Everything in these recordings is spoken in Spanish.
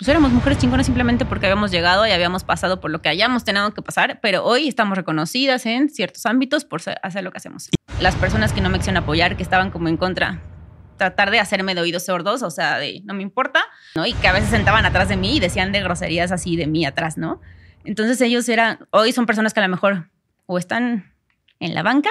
pues éramos mujeres chingonas simplemente porque habíamos llegado y habíamos pasado por lo que hayamos tenido que pasar, pero hoy estamos reconocidas en ciertos ámbitos por hacer lo que hacemos. Las personas que no me quisieron apoyar, que estaban como en contra, tratar de hacerme de oídos sordos, o sea, de no me importa, ¿no? Y que a veces sentaban atrás de mí y decían de groserías así de mí atrás, ¿no? Entonces ellos eran, hoy son personas que a lo mejor o están en la banca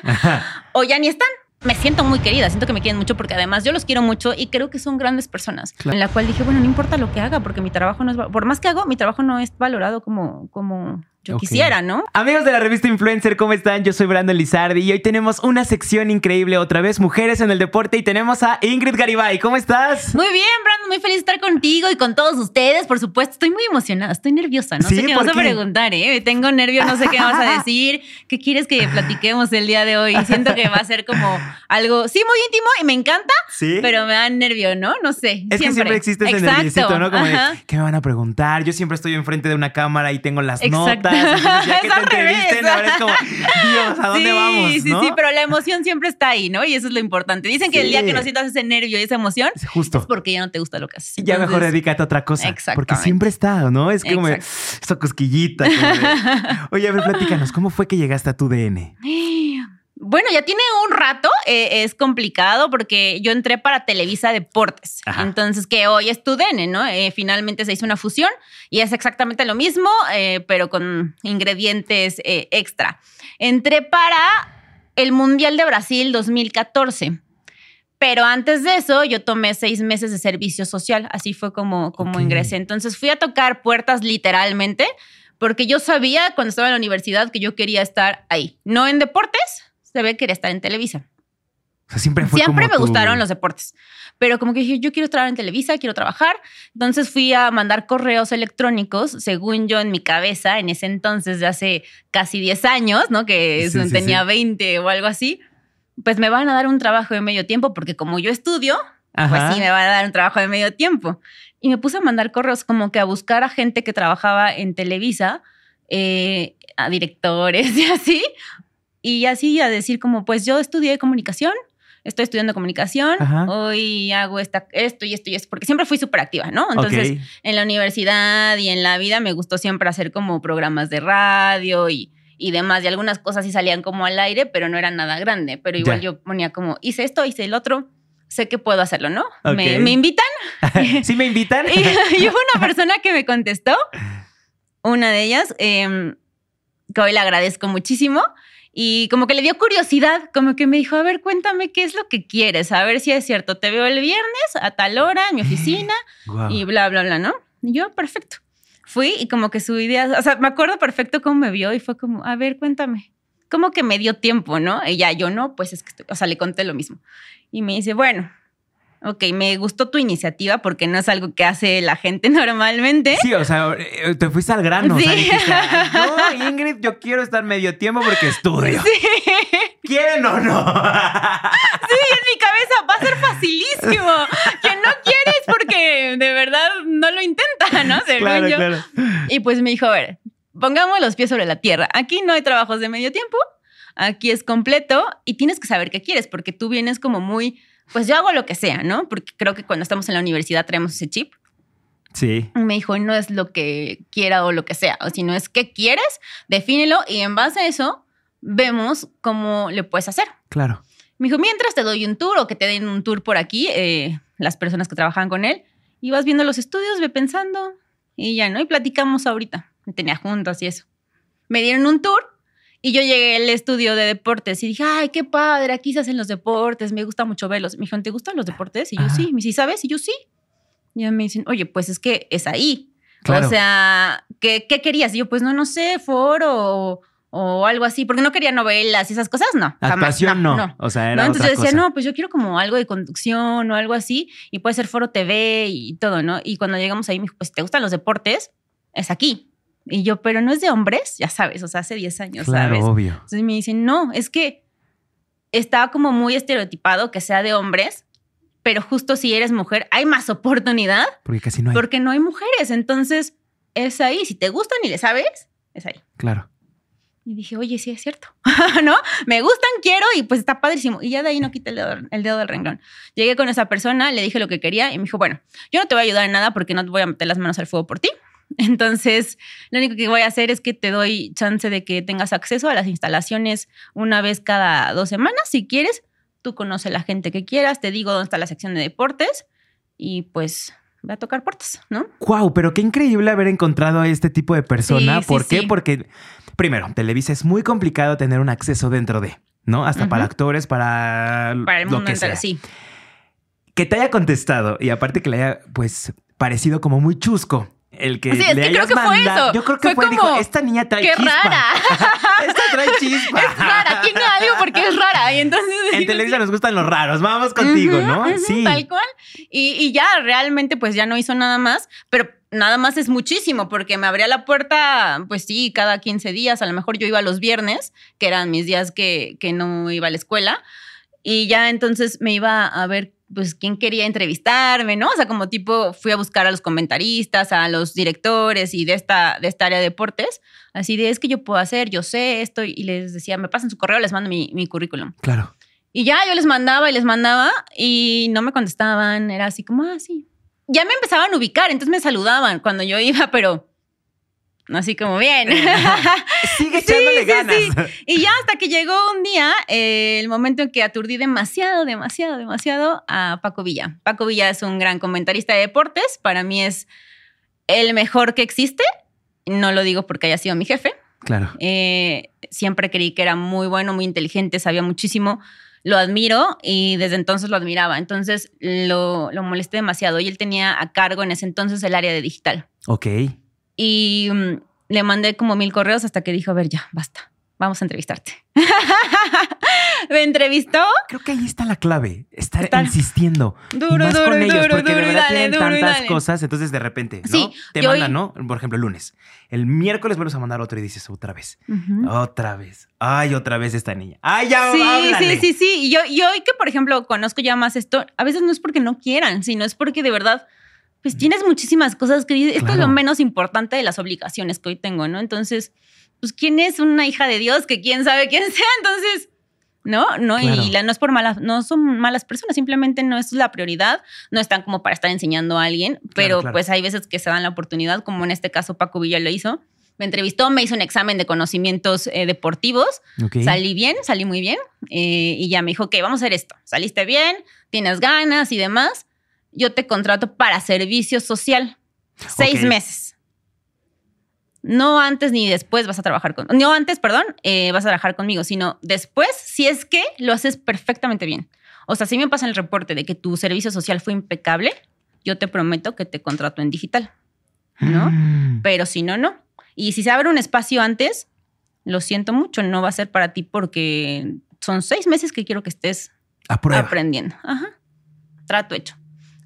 o ya ni están me siento muy querida, siento que me quieren mucho porque además yo los quiero mucho y creo que son grandes personas. En la cual dije, bueno, no importa lo que haga porque mi trabajo no es, por más que hago, mi trabajo no es valorado como, como yo quisiera, ¿no? Amigos de la revista Influencer, ¿cómo están? Yo soy Brandon Lizardi y hoy tenemos una sección increíble otra vez, Mujeres en el Deporte, y tenemos a Ingrid Garibay. ¿Cómo estás? Muy bien, Brandon, muy feliz de estar contigo y con todos ustedes, por supuesto. Estoy muy emocionada, estoy nerviosa, no sé qué vas a preguntar, ¿eh? Tengo nervio, no sé qué vas a decir. ¿Qué quieres que platiquemos el día de hoy? Siento que va a ser como algo, sí, muy íntimo y me encanta, sí. pero me da nervio, ¿no? No sé. Es que siempre existe ese nerviosito, ¿no? Como de, ¿qué me van a preguntar? Yo siempre estoy enfrente de una cámara y tengo las notas ya que te entrevisten, ahora es como, Dios, ¿a dónde vamos? Sí, sí, sí, pero la emoción siempre está ahí, ¿no? Y eso es lo importante. Dicen que el día que no sientas ese nervio y esa emoción, Justo. es porque ya no te gusta lo que haces. Y ya mejor dedícate a otra cosa. Porque siempre está, ¿no? Es como esta cosquillita. Oye, a ver, platícanos, ¿cómo fue que llegaste a tu DN? Bueno, ya tiene un rato, eh, es complicado porque yo entré para Televisa Deportes, entonces que hoy es ¿no? Eh, finalmente se hizo una fusión y es exactamente lo mismo, eh, pero con ingredientes extra. Entré para el Mundial de Brasil 2014. Pero antes de eso, yo tomé seis meses de servicio social. Así fue como, como ingresé. Entonces fui a tocar puertas literalmente, porque yo sabía cuando estaba en la universidad que yo quería estar ahí. No en deportes, se ve que quería estar en Televisa. O sea, siempre fue Siempre me gustaron los deportes. Pero como que dije, yo quiero estar en Televisa, quiero trabajar. Entonces fui a mandar correos electrónicos, según yo en mi cabeza, en ese entonces de hace casi 10 años, ¿no? Que tenía 20 o algo así. Pues me van a dar un trabajo de medio tiempo, porque como yo estudio, pues sí, me van a dar un trabajo de medio tiempo. Y me puse a mandar correos como que a buscar a gente que trabajaba en Televisa, eh, a directores y así, y así a decir como, pues yo estudié comunicación, estoy estudiando comunicación, hoy hago esta, esto y esto y esto, porque siempre fui súper activa, ¿no? Entonces, en la universidad y en la vida me gustó siempre hacer como programas de radio y, y demás, y algunas cosas sí salían como al aire, pero no eran nada grande, pero igual yo ponía como, hice esto, hice el otro, sé que puedo hacerlo, ¿no? Me, invitan? ¿Sí me invitan? y, hubo una persona que me contestó, una de ellas, em, que hoy le agradezco muchísimo, y como que le dio curiosidad, como que me dijo, a ver, cuéntame qué es lo que quieres, a ver si es cierto. Te veo el viernes a tal hora en mi oficina y bla, bla, bla, ¿no? Y yo, perfecto. Fui y como que su idea, o sea, me acuerdo perfecto cómo me vio y fue como, a ver, cuéntame. Como que me dio tiempo, ¿no? Y ya yo no, pues es que, estoy, o sea, le conté lo mismo. Y me dice, bueno, Ok, me gustó tu iniciativa porque no es algo que hace la gente normalmente. Sí, o sea, eh, te fuiste al grano. Sí. no, Ingrid, yo quiero estar medio tiempo porque estudio. Sí. ¿Quieren o no? sí, en mi cabeza va a ser facilísimo. Que no quieres porque de verdad no lo intenta, ¿no? claro, Claro. Y pues me dijo, a ver, pongamos los pies sobre la tierra. Aquí no hay trabajos de medio tiempo. Aquí es completo y tienes que saber qué quieres porque tú vienes como muy pues yo hago lo que sea, ¿no? Porque creo que cuando estamos en la universidad traemos ese chip. Sí. Me dijo, no es lo que quiera o lo que sea, o si no es qué quieres, defínelo y en base a eso vemos cómo le puedes hacer. Claro. Me dijo, mientras te doy un tour o que te den un tour por aquí, eh, las personas que trabajan con él, y vas viendo los estudios, ve pensando, y ya, ¿no? Y platicamos ahorita. Me tenía juntos y eso. Me dieron un tour y yo llegué al estudio de deportes y dije, ay, qué padre, aquí se hacen los deportes, me gusta mucho verlos. Me dijeron, ¿te gustan los deportes? Y yo sí. Me dice, ¿sabes? Y yo sí. Y me dicen, oye, pues es que es ahí. O sea, ¿qué, ¿qué, querías? Y yo, pues no, no sé, foro o, algo así, porque no quería novelas y esas cosas, no. Actuación no, no, O sea, era Entonces yo decía, no, pues yo quiero como algo de conducción o algo así, y puede ser foro TV y todo, ¿no? Y cuando llegamos ahí me dijo, pues ¿te gustan los deportes? Es aquí. Y yo, pero no es de hombres, ya sabes, o sea, hace 10 años, claro, obvio. Entonces me dicen, no, es que está como muy estereotipado que sea de hombres, pero justo si eres mujer hay más oportunidad. Porque casi no hay. Porque no hay mujeres, entonces es ahí. Si te gustan y le sabes, es ahí. Claro. Y dije, oye, sí es cierto, ¿no? Me gustan, quiero y pues está padrísimo. Y ya de ahí no quité el dedo, el dedo, del renglón. Llegué con esa persona, le dije lo que quería y me dijo, bueno, yo no te voy a ayudar en nada porque no te voy a meter las manos al fuego por ti. Entonces, lo único que voy a hacer es que te doy chance de que tengas acceso a las instalaciones una vez cada dos semanas, si quieres. Tú conoces a la gente que quieras, te digo dónde está la sección de deportes y pues va a tocar puertas, ¿no? Wow, pero qué increíble haber encontrado a este tipo de persona. ¿Por qué? Porque, primero, Televisa es muy complicado tener un acceso dentro de, ¿no? Hasta para actores, para, para el mundo lo que entero, sí. Que te haya contestado y aparte que le haya, pues, parecido como muy chusco el que sí, es que creo que fue eso. Yo creo que fue, dijo, esta niña trae ¡Qué rara! esta trae chispa. es rara, tiene algo porque es rara. Y entonces... En Televisa nos gustan los raros, vamos contigo, ¿no? sí. Tal cual. Y, y, ya realmente pues ya no hizo nada más, pero nada más es muchísimo porque me abría la puerta, pues sí, cada 15 días. A lo mejor yo iba los viernes, que eran mis días que, que no iba a la escuela. Y ya entonces me iba a ver pues quién quería entrevistarme, ¿no? O sea, como tipo fui a buscar a los comentaristas, a los directores y de esta, de esta área de deportes, así de es que yo puedo hacer, yo sé esto, y les decía, me pasan su correo, les mando mi, mi currículum. Claro. Y ya yo les mandaba y les mandaba y no me contestaban, era así como, ah, sí. Ya me empezaban a ubicar, entonces me saludaban cuando yo iba, pero Así como bien. Sigue echándole ganas. Y ya hasta que llegó un día, eh, el momento en que aturdí demasiado, demasiado, demasiado a Paco Villa. Paco Villa es un gran comentarista de deportes. Para mí es el mejor que existe. No lo digo porque haya sido mi jefe. Claro. Eh, siempre creí que era muy bueno, muy inteligente, sabía muchísimo. Lo admiro y desde entonces lo admiraba. Entonces lo, lo molesté demasiado. Y él tenía a cargo en ese entonces el área de digital. Ok. Y mm, le mandé como mil correos hasta que dijo, a ver, ya, basta, vamos a entrevistarte. me entrevistó. Creo que ahí está la clave, estar insistiendo. Duro, más duro, con ellos, porque de verdad tienen tantas cosas, entonces de repente, ¿no? Te mandan, ¿no? Por ejemplo, el lunes. El miércoles vuelves a mandar otro y dices otra vez, otra vez, ay, otra vez esta niña. Ay, ya, Sí, sí, sí, sí. Y yo, y hoy que, por ejemplo, conozco ya más esto, a veces no es porque no quieran, sino es porque de verdad pues tienes muchísimas cosas que esto es lo menos importante de las obligaciones que hoy tengo, ¿no? Entonces, pues quién es una hija de Dios que quién sabe quién sea, entonces, ¿no? No, y la, no es por malas, no son malas personas, simplemente no es la prioridad, no están como para estar enseñando a alguien, pero pues hay veces que se dan la oportunidad, como en este caso Paco Villa lo hizo. Me entrevistó, me hizo un examen de conocimientos eh, deportivos. Salí bien, salí muy bien. Eh, y ya me dijo, ok, vamos a hacer esto. Saliste bien, tienes ganas y demás yo te contrato para servicio social. Seis meses. No antes ni después vas a trabajar con. No antes, perdón, eh, vas a trabajar conmigo, sino después, si es que lo haces perfectamente bien. O sea, si me pasa el reporte de que tu servicio social fue impecable, yo te prometo que te contrato en digital. ¿No? Mm. Pero si no, no. Y si se abre un espacio antes, lo siento mucho, no va a ser para ti porque son seis meses que quiero que estés aprendiendo. Ajá. Trato hecho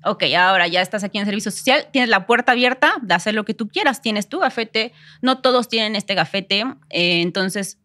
ok, ahora ya estás aquí en servicio social, tienes la puerta abierta de hacer lo que tú quieras, tienes tu gafete, no todos tienen este gafete, eh, entonces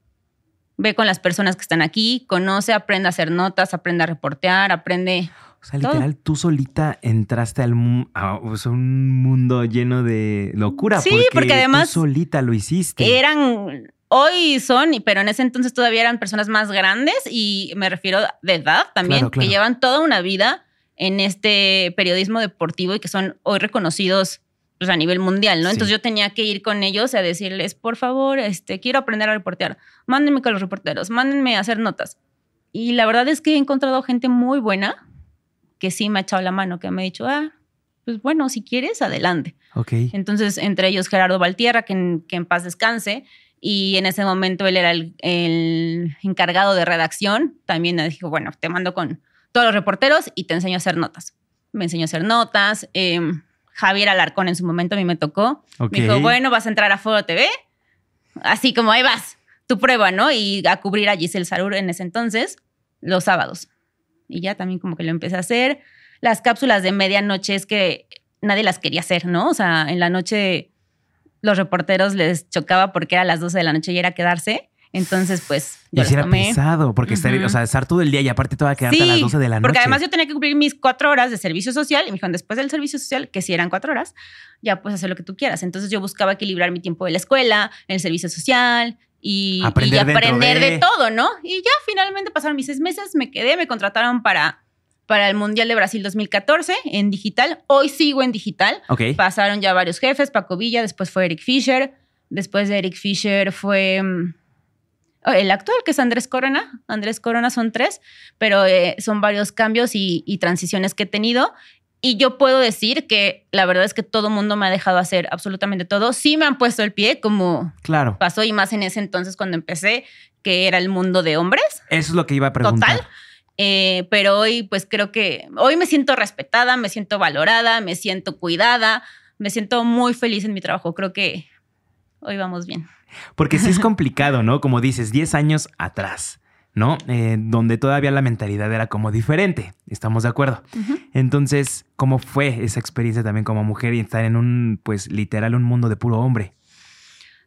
ve con las personas que están aquí, conoce, aprende a hacer notas, aprende a reportear, aprende... O sea, literal, tú solita entraste al a un mundo lleno de locura. Sí, porque, además... Tú solita lo hiciste. Eran hoy son, pero en ese entonces todavía eran personas más grandes y me refiero de edad también, que llevan toda una vida en este periodismo deportivo y que son hoy reconocidos pues, a nivel mundial, ¿no? Entonces yo tenía que ir con ellos a decirles, por favor, este, quiero aprender a reportear, mándenme con los reporteros, mándenme a hacer notas. Y la verdad es que he encontrado gente muy buena que sí me ha echado la mano, que me ha dicho, ah, pues bueno, si quieres, adelante. Ok. Entonces, entre ellos Gerardo Valtierra, que en, que en paz descanse, y en ese momento él era el, el encargado de redacción, también me dijo, bueno, te mando con, todos los reporteros y te enseño a hacer notas. Me enseñó a hacer notas. Em, Javier Alarcón en su momento a mí me tocó. Me dijo, bueno, vas a entrar a Foro TV. Así como ahí vas, tu prueba, ¿no? Y a cubrir a Giselle Sarur en ese entonces, los sábados. Y ya también como que lo empecé a hacer. Las cápsulas de medianoche es que nadie las quería hacer, ¿no? O sea, en la noche los reporteros les chocaba porque era las 12 de la noche y era quedarse. Entonces, pues. Yo y era pesado, porque estar, o sea, estar todo el día y aparte te va a quedarte a las 12 de la noche. Porque además yo tenía que cumplir mis cuatro horas de servicio social y me dijeron, después del servicio social, que si eran cuatro horas, ya puedes hacer lo que tú quieras. Entonces yo buscaba equilibrar mi tiempo de la escuela, el servicio social y aprender, de... todo, ¿no? Y ya finalmente pasaron mis seis meses, me quedé, me contrataron para, para el Mundial de Brasil 2014 en digital. Hoy sigo en digital. Pasaron ya varios jefes, Paco Villa, después fue Eric Fisher, después de Eric Fisher fue mm, el actual, que es Andrés Corona. Andrés Corona son tres, pero eh, son varios cambios y, y transiciones que he tenido. Y yo puedo decir que la verdad es que todo mundo me ha dejado hacer absolutamente todo. Sí me han puesto el pie, como claro. pasó, y más en ese entonces cuando empecé, que era el mundo de hombres. Eso es lo que iba a preguntar. Total. Eh, pero hoy, pues creo que hoy me siento respetada, me siento valorada, me siento cuidada, me siento muy feliz en mi trabajo. Creo que hoy vamos bien. Porque sí es complicado, ¿no? Como dices, 10 años atrás. ¿no? Eh, donde todavía la mentalidad era como diferente, estamos de acuerdo. Entonces, ¿cómo fue esa experiencia también como mujer y estar en un, pues literal, un mundo de puro hombre?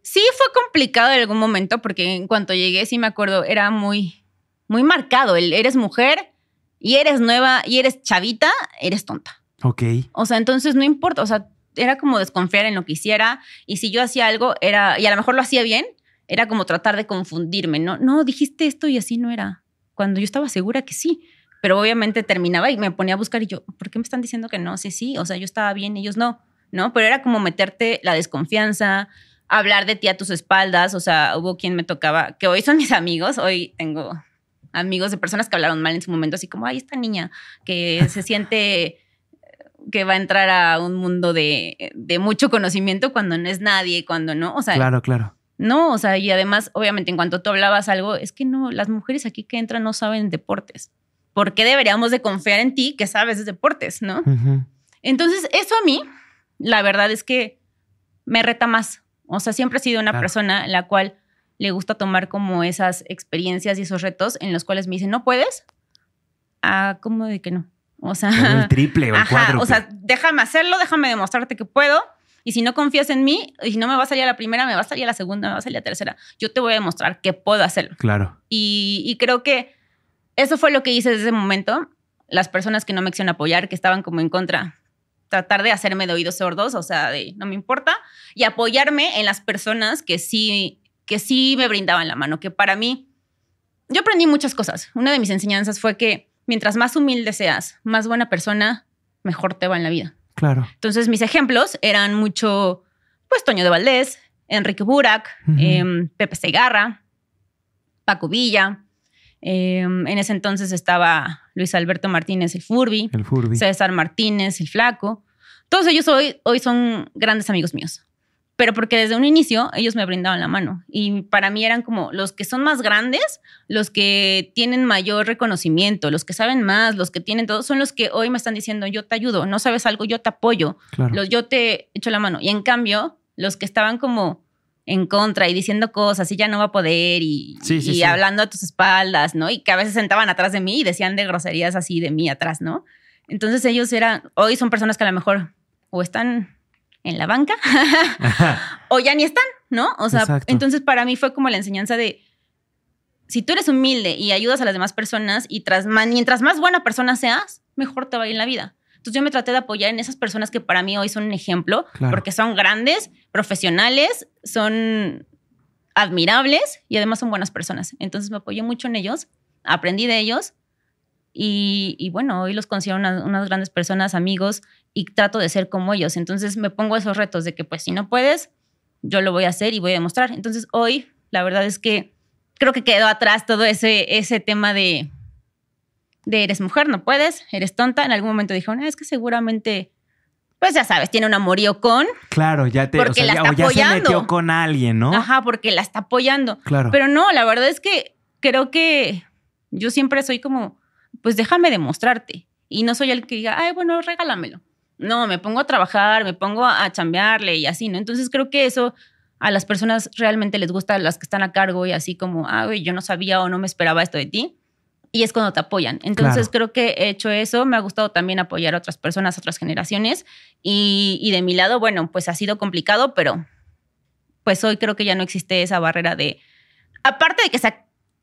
Sí, fue complicado en algún momento porque en cuanto llegué, sí me acuerdo, era muy, muy marcado. El, eres mujer y eres nueva y eres chavita, eres tonta. Ok. O sea, entonces no importa, o sea, era como desconfiar en lo que hiciera y si yo hacía algo, era, y a lo mejor lo hacía bien, era como tratar de confundirme, ¿no? No, dijiste esto y así no era. Cuando yo estaba segura que sí. Pero obviamente terminaba y me ponía a buscar y yo, ¿por qué me están diciendo que no? Sí, sí, o sea, yo estaba bien, ellos no, ¿no? Pero era como meterte la desconfianza, hablar de ti a tus espaldas, o sea, hubo quien me tocaba, que hoy son mis amigos, hoy tengo amigos de personas que hablaron mal en su momento, así como, ay, esta niña que se siente que va a entrar a un mundo de, de mucho conocimiento cuando no es nadie, cuando no, o sea, claro, claro. No, o sea, y además, obviamente, en cuanto tú hablabas algo, es que no, las mujeres aquí que entran no saben deportes. ¿Por qué deberíamos de confiar en ti que sabes de deportes, no? Entonces, eso a mí, la verdad es que me reta más. O sea, siempre he sido una persona en la cual le gusta tomar como esas experiencias y esos retos en los cuales me dicen, ¿no puedes? Ah, ¿cómo de que no? O sea, el triple o el O sea, déjame hacerlo, déjame demostrarte que puedo y si no confías en mí, y si no me va a salir a la primera, me va a salir a la segunda, me va a salir a la tercera. Yo te voy a demostrar que puedo hacerlo. Claro. Y, creo que eso fue lo que hice desde ese momento. Las personas que no me quisieron apoyar, que estaban como en contra, tratar de hacerme de oídos sordos, o sea, de no me importa, y apoyarme en las personas que sí, que sí me brindaban la mano, que para mí, yo aprendí muchas cosas. Una de mis enseñanzas fue que mientras más humilde seas, más buena persona, mejor te va en la vida. Claro. Entonces, mis ejemplos eran mucho, pues, Toño de Valdés, Enrique Burak, em, Pepe Segarra, Paco Villa. Em, en ese entonces estaba Luis Alberto Martínez, el Furby. El Furby. César Martínez, el Flaco. Todos ellos hoy, hoy son grandes amigos míos pero porque desde un inicio ellos me brindaban la mano y para mí eran como los que son más grandes, los que tienen mayor reconocimiento, los que saben más, los que tienen todo, son los que hoy me están diciendo yo te ayudo, no sabes algo, yo te apoyo, los, yo te echo la mano. Y en cambio, los que estaban como en contra y diciendo cosas y ya no va a poder y, y hablando a tus espaldas, ¿no? Y que a veces sentaban atrás de mí y decían de groserías así de mí atrás, ¿no? Entonces ellos eran, hoy son personas que a lo mejor o están en la banca o ya ni están, ¿no? O sea, entonces para mí fue como la enseñanza de si tú eres humilde y ayudas a las demás personas y tras, mientras más buena persona seas, mejor te va a ir en la vida. Entonces yo me traté de apoyar en esas personas que para mí hoy son un ejemplo, porque son grandes, profesionales, son admirables y además son buenas personas. Entonces me apoyé mucho en ellos, aprendí de ellos y, bueno, hoy los considero unas grandes personas, amigos, y trato de ser como ellos. Entonces me pongo esos retos de que pues si no puedes, yo lo voy a hacer y voy a demostrar. Entonces hoy la verdad es que creo que quedó atrás todo ese, ese tema de, de eres mujer, no puedes, eres tonta. En algún momento dijo, no, es que seguramente, pues ya sabes, tiene un amorío con. Claro, ya te porque la está apoyando. se metió con alguien, ¿no? Ajá, porque la está apoyando. Claro. Pero no, la verdad es que creo que yo siempre soy como, pues déjame demostrarte. Y no soy el que diga, ay, bueno, regálamelo. No, me pongo a trabajar, me pongo a chambearle y así, ¿no? Entonces creo que eso a las personas realmente les gusta, las que están a cargo y así como, ah, yo no sabía o no me esperaba esto de ti. Y es cuando te apoyan. Entonces creo que he hecho eso. Me ha gustado también apoyar a otras personas, a otras generaciones. Y, y de mi lado, bueno, pues ha sido complicado, pero pues hoy creo que ya no existe esa barrera de, aparte de que se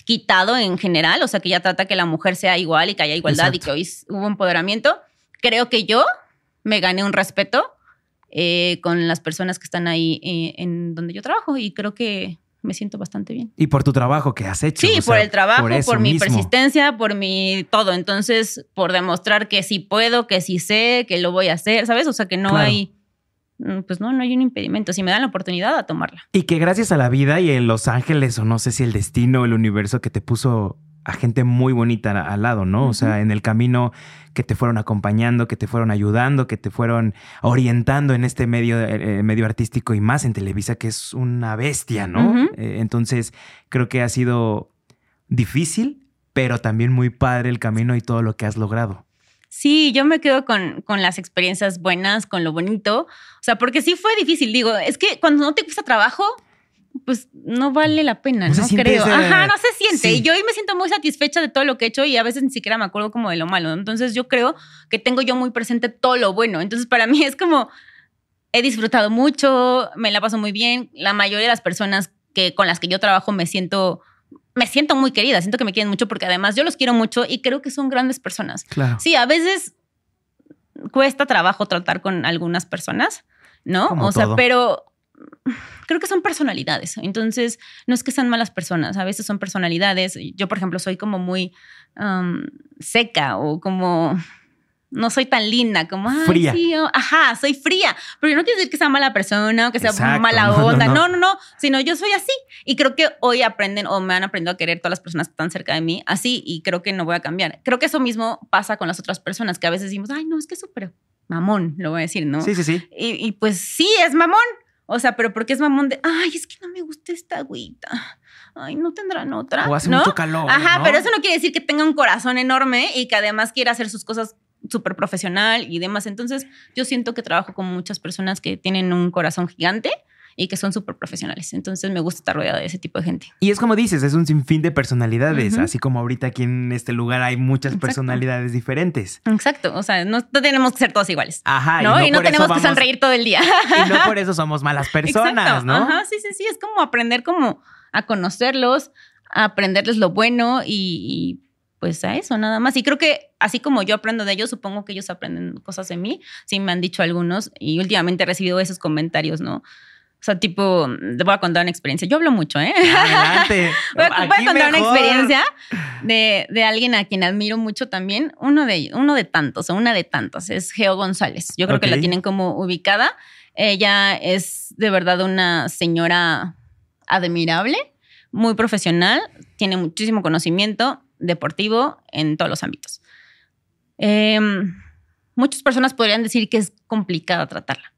quitado en general, o sea, que ya trata que la mujer sea igual y que haya igualdad y que hoy hubo empoderamiento, creo que yo me gané un respeto eh, con las personas que están ahí eh, en donde yo trabajo y creo que me siento bastante bien. Y por tu trabajo que has hecho. Sí, por el trabajo, por, mi persistencia, por mi todo. Entonces, por demostrar que sí puedo, que sí sé, que lo voy a hacer, ¿sabes? O sea, que no hay mm, pues no, no hay un impedimento. Si me dan la oportunidad a tomarla. Y que gracias a la vida y en Los Ángeles, o no sé si el destino, o el universo que te puso a gente muy bonita al lado, ¿no? O sea, en el camino que te fueron acompañando, que te fueron ayudando, que te fueron orientando en este medio, eh, medio artístico y más en Televisa, que es una bestia, ¿no? Eh, entonces, creo que ha sido difícil, pero también muy padre el camino y todo lo que has logrado. Sí, yo me quedo con, con, las experiencias buenas, con lo bonito. O sea, porque sí fue difícil. Digo, es que cuando no te cuesta trabajo, pues no vale la pena, ¿no? Creo. Ajá, no se siente. Y yo hoy me siento muy satisfecha de todo lo que he hecho y a veces ni siquiera me acuerdo como de lo malo. Entonces yo creo que tengo yo muy presente todo lo bueno. Entonces para mí es como, he disfrutado mucho, me la paso muy bien. La mayoría de las personas que, con las que yo trabajo me siento me siento muy querida, siento que me quieren mucho porque además yo los quiero mucho y creo que son grandes personas. Claro. Sí, a veces cuesta trabajo tratar con algunas personas, ¿no? o sea, pero creo que son personalidades. Entonces, no es que sean malas personas, a veces son personalidades. Yo, por ejemplo, soy como muy seca o como no soy tan linda, como fría. Oh, ajá, soy fría. Pero no quiere decir que sea mala persona o que sea mala onda. No no. no Sino yo soy así. Y creo que hoy aprenden o me han aprendido a querer todas las personas que están cerca de mí así y creo que no voy a cambiar. Creo que eso mismo pasa con las otras personas que a veces decimos, ay, no, es que es súper mamón, lo voy a decir, ¿no? Sí, sí, sí. y pues sí, es mamón o sea, pero porque es mamón de, ay, es que no me gusta esta agüita. Ay, no tendrán otra. O hace ¿no? mucho calor. Ajá, pero eso no quiere decir que tenga un corazón enorme y que además quiera hacer sus cosas súper profesional y demás. Entonces, yo siento que trabajo con muchas personas que tienen un corazón gigante y que son súper profesionales. Entonces me gusta estar rodeada de ese tipo de gente. Y es como dices, es un sinfín de personalidades, así como ahorita aquí en este lugar hay muchas personalidades diferentes. Exacto, o sea, no, tenemos que ser todos iguales. Ajá. ¿no? Y no, tenemos que sonreír todo el día. Y no por eso somos malas personas, ¿no? Ajá, sí, sí, sí, es como aprender como a conocerlos, a aprenderles lo bueno y, pues a eso nada más. Y creo que así como yo aprendo de ellos, supongo que ellos aprenden cosas de mí. Sí, me han dicho algunos y últimamente he recibido esos comentarios, ¿no? O sea, tipo, te voy a contar una experiencia. Yo hablo mucho, ¿eh? Adelante. voy, a, contar una experiencia de, de, alguien a quien admiro mucho también. Uno de uno de tantos, o una de tantos, es Geo González. Yo creo que la tienen como ubicada. Ella es de verdad una señora admirable, muy profesional, tiene muchísimo conocimiento deportivo en todos los ámbitos. Em, muchas personas podrían decir que es complicada tratarla.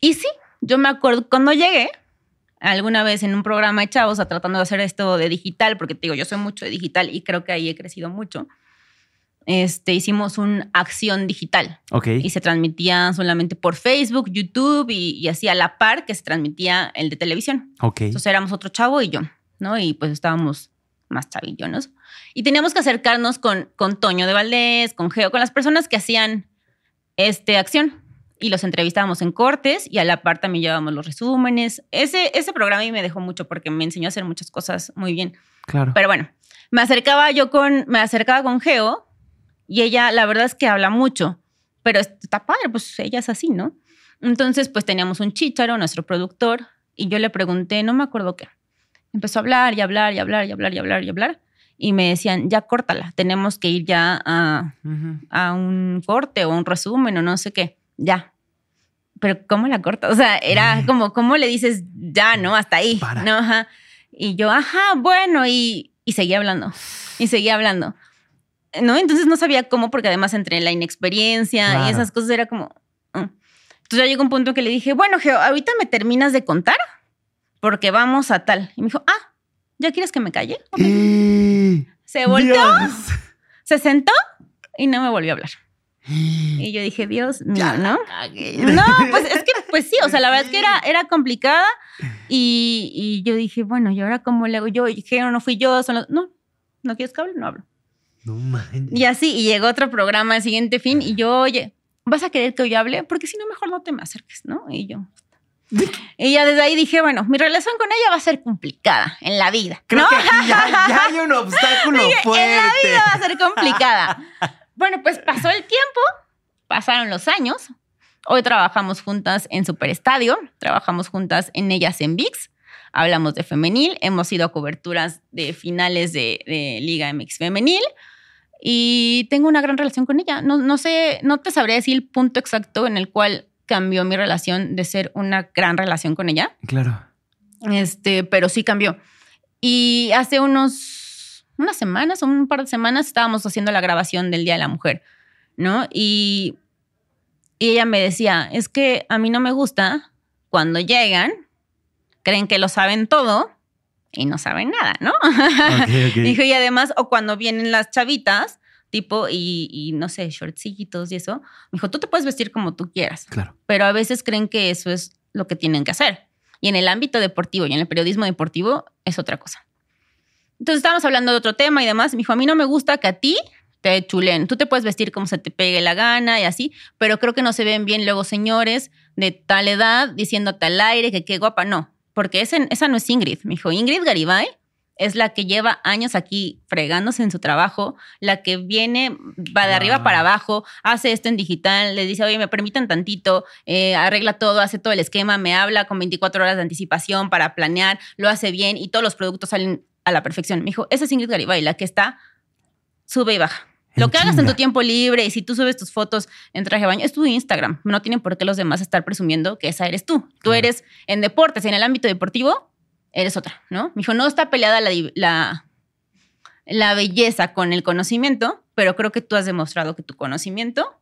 Y sí, yo me acuerdo cuando llegué alguna vez en un programa de chavos tratando de hacer esto de digital, porque te digo, yo soy mucho de digital y creo que ahí he crecido mucho. Este, hicimos una acción digital. Ok. Y se transmitía solamente por Facebook, YouTube y, así a la par que se transmitía el de televisión. Ok. Entonces éramos otro chavo y yo, ¿no? Y pues estábamos más chavillones. Y teníamos que acercarnos con, con Toño de Valdés, con Geo, con las personas que hacían este acción y los entrevistábamos en cortes y a la par también llevábamos los resúmenes. Ese, ese programa a me dejó mucho porque me enseñó a hacer muchas cosas muy bien. Claro. Pero bueno, me acercaba yo con, me acercaba con Geo y ella la verdad es que habla mucho, pero está padre, pues ella es así, ¿no? Entonces pues teníamos un chicharo, nuestro productor, y yo le pregunté, no me acuerdo qué. Empezó a hablar y hablar y hablar y hablar y hablar y hablar. Y me decían, ya córtala, tenemos que ir ya a, a un corte o un resumen o no sé qué ya. Pero ¿cómo la corta? O sea, era como, ¿cómo le dices ya, no? Hasta ahí. ¿no? Ajá. Y yo, ajá, bueno, y, y seguía hablando. Y seguía hablando. ¿No? Entonces no sabía cómo, porque además entre la inexperiencia y esas cosas era como. Mm. Entonces ya llegó un punto que le dije, bueno, Geo, ahorita me terminas de contar porque vamos a tal. Y me dijo, ah, ¿ya quieres que me calle? Se volteó, se sentó y no me volvió a hablar. Y yo dije, Dios mío, ¿no? No, pues es que, pues sí, o sea, la verdad es que era, era complicada. Y, y yo dije, bueno, ¿y ahora cómo le hago yo? Y dije, no, no fui yo, son no, ¿no quieres que hable? No hablo. No manches. Y así, y llegó otro programa al siguiente fin, y yo, oye, ¿vas a querer que yo hable? Porque si no, mejor no te me acerques, ¿no? Y yo, y ya desde ahí dije, bueno, mi relación con ella va a ser complicada en la vida. Creo que ya, hay un obstáculo fuerte. En la vida va a ser complicada. Bueno, pues pasó el tiempo, pasaron los años. Hoy trabajamos juntas en Superestadio, trabajamos juntas en Ellas en VIX. hablamos de femenil, hemos ido a coberturas de finales de, Liga MX femenil y tengo una gran relación con ella. No, no sé, no te sabría decir el punto exacto en el cual cambió mi relación de ser una gran relación con ella. Claro. Este, pero sí cambió. Y hace unos, unas semanas, un par de semanas, estábamos haciendo la grabación del Día de la Mujer, ¿no? Y, y ella me decía, es que a mí no me gusta cuando llegan, creen que lo saben todo y no saben nada, ¿no? Dijo, y además, o cuando vienen las chavitas, tipo, y, no sé, shortcitos y eso, me dijo, tú te puedes vestir como tú quieras. Claro. Pero a veces creen que eso es lo que tienen que hacer. Y en el ámbito deportivo y en el periodismo deportivo es otra cosa. Entonces estábamos hablando de otro tema y demás. Me dijo, a mí no me gusta que a ti te chulen. Tú te puedes vestir como se te pegue la gana y así, pero creo que no se ven bien luego señores de tal edad diciendo tal aire que qué guapa. No, porque esa no es Ingrid. Me dijo, Ingrid Garibay es la que lleva años aquí fregándose en su trabajo, la que viene, va de arriba para abajo, hace esto en digital, le dice, oye, me permiten tantito, eh, arregla todo, hace todo el esquema, me habla con 24 horas de anticipación para planear, lo hace bien y todos los productos salen a la perfección. Me dijo, esa es Ingrid Garibay, la que está, sube y baja. Lo que hagas en tu tiempo libre y si tú subes tus fotos en traje de baño, es tu Instagram. No tienen por qué los demás estar presumiendo que esa eres tú. Tú eres en deportes, en el ámbito deportivo, eres otra, ¿no? Me dijo, no está peleada la, la, belleza con el conocimiento, pero creo que tú has demostrado que tu conocimiento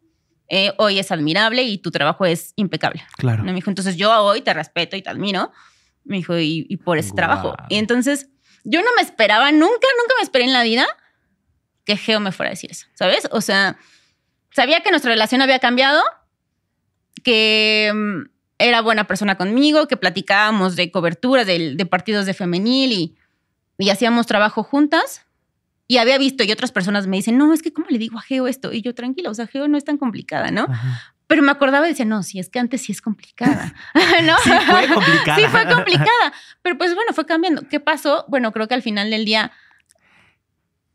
eh, hoy es admirable y tu trabajo es impecable. Claro. Me dijo, entonces yo hoy te respeto y te admiro. Me dijo, y, por ese trabajo. Y entonces yo no me esperaba, nunca, nunca me esperé en la vida que Geo me fuera a decir eso, ¿sabes? O sea, sabía que nuestra relación había cambiado, que mm, era buena persona conmigo, que platicábamos de coberturas de, partidos de femenil y, y, hacíamos trabajo juntas. Y había visto, y otras personas me dicen, no, es que, ¿cómo le digo a Geo esto? Y yo, tranquila, o sea, Geo no es tan complicada, ¿no? Pero me acordaba y decía, no, sí, es que antes sí es complicada, ¿no? Sí fue complicada. sí fue complicada. Pero pues bueno, fue cambiando. ¿Qué pasó? Bueno, creo que al final del día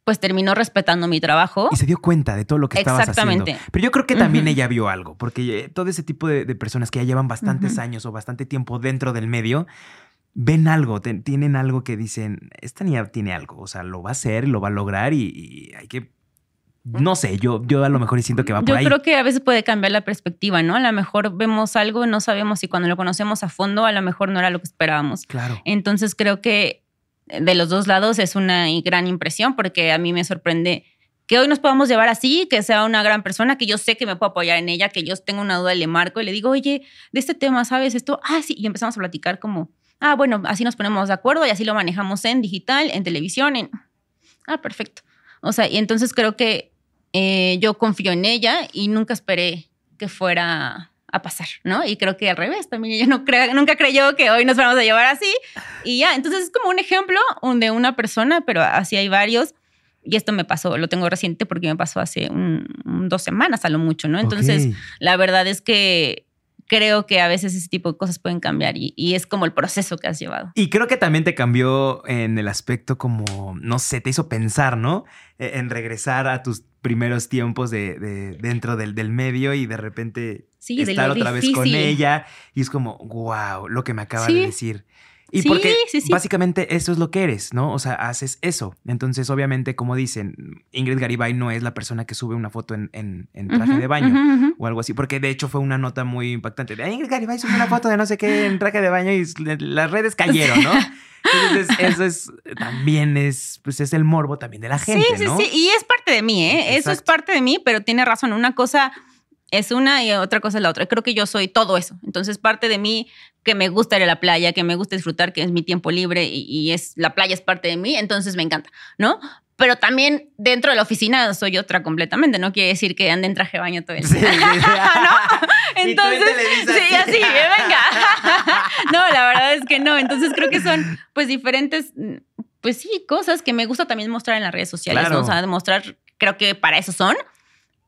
pues terminó respetando mi trabajo. Y se dio cuenta de todo lo que estabas haciendo. Pero yo creo que también ella vio algo, porque eh, todo ese tipo de, personas que ya llevan bastantes años o bastante tiempo dentro del medio, ven algo, tienen algo que dicen, esta niña tiene algo, o sea, lo va a hacer, lo va a lograr y, hay que... No sé, yo, yo a lo mejor siento que va por ahí. Yo creo que a veces puede cambiar la perspectiva, ¿no? A lo mejor vemos algo, no sabemos si cuando lo conocemos a fondo, a lo mejor no era lo que esperábamos. Claro. Entonces creo que de los dos lados es una gran impresión porque a mí me sorprende que hoy nos podamos llevar así, que sea una gran persona, que yo sé que me puedo apoyar en ella, que yo tengo una duda le marco y le digo, oye, de este tema, ¿sabes esto? Ah, sí, y empezamos a platicar como, ah, bueno, así nos ponemos de acuerdo y así lo manejamos en digital, en televisión, en... Ah, perfecto. O sea, y entonces creo que eh, yo confío en ella y nunca esperé que fuera a pasar, ¿no? Y creo que al revés, también ella no nunca creyó que hoy nos vamos a llevar así. Y ya, entonces es como un ejemplo de una persona, pero así hay varios. Y esto me pasó, lo tengo reciente porque me pasó hace dos semanas a lo mucho, ¿no? Entonces, la verdad es que creo que a veces ese tipo de cosas pueden cambiar y, y, es como el proceso que has llevado. Y creo que también te cambió en el aspecto como, no sé, te hizo pensar, ¿no? E, en regresar a tus primeros tiempos de, dentro del, del, medio y de repente estar otra vez con ella y es como, wow, lo que me acaba de decir. Y porque básicamente eso es lo que eres, ¿no? O sea, haces eso. Entonces, obviamente, como dicen, Ingrid Garibay no es la persona que sube una foto en, en, traje de baño o algo así, porque de hecho fue una nota muy impactante. De, Ingrid Garibay subió una foto de no sé qué en traje de baño y las redes cayeron, ¿no? Entonces, eso es también es, pues es el morbo también de la gente. Sí, sí, sí. Y es parte de mí, ¿eh? Eso es parte de mí, pero tiene razón. Una cosa es una y otra cosa es la otra. Creo que yo soy todo eso. Entonces, parte de mí que me gusta ir a la playa, que me gusta disfrutar, que es mi tiempo libre y, es la playa es parte de mí, entonces me encanta, ¿no? Pero también dentro de la oficina soy otra completamente. No quiere decir que ande en traje de baño todo el día. ¿No? Entonces, sí, así, venga. no, la verdad es que no. Entonces creo que son pues diferentes, pues sí, cosas que me gusta también mostrar en las redes sociales. ¿no? O sea, demostrar, creo que para eso son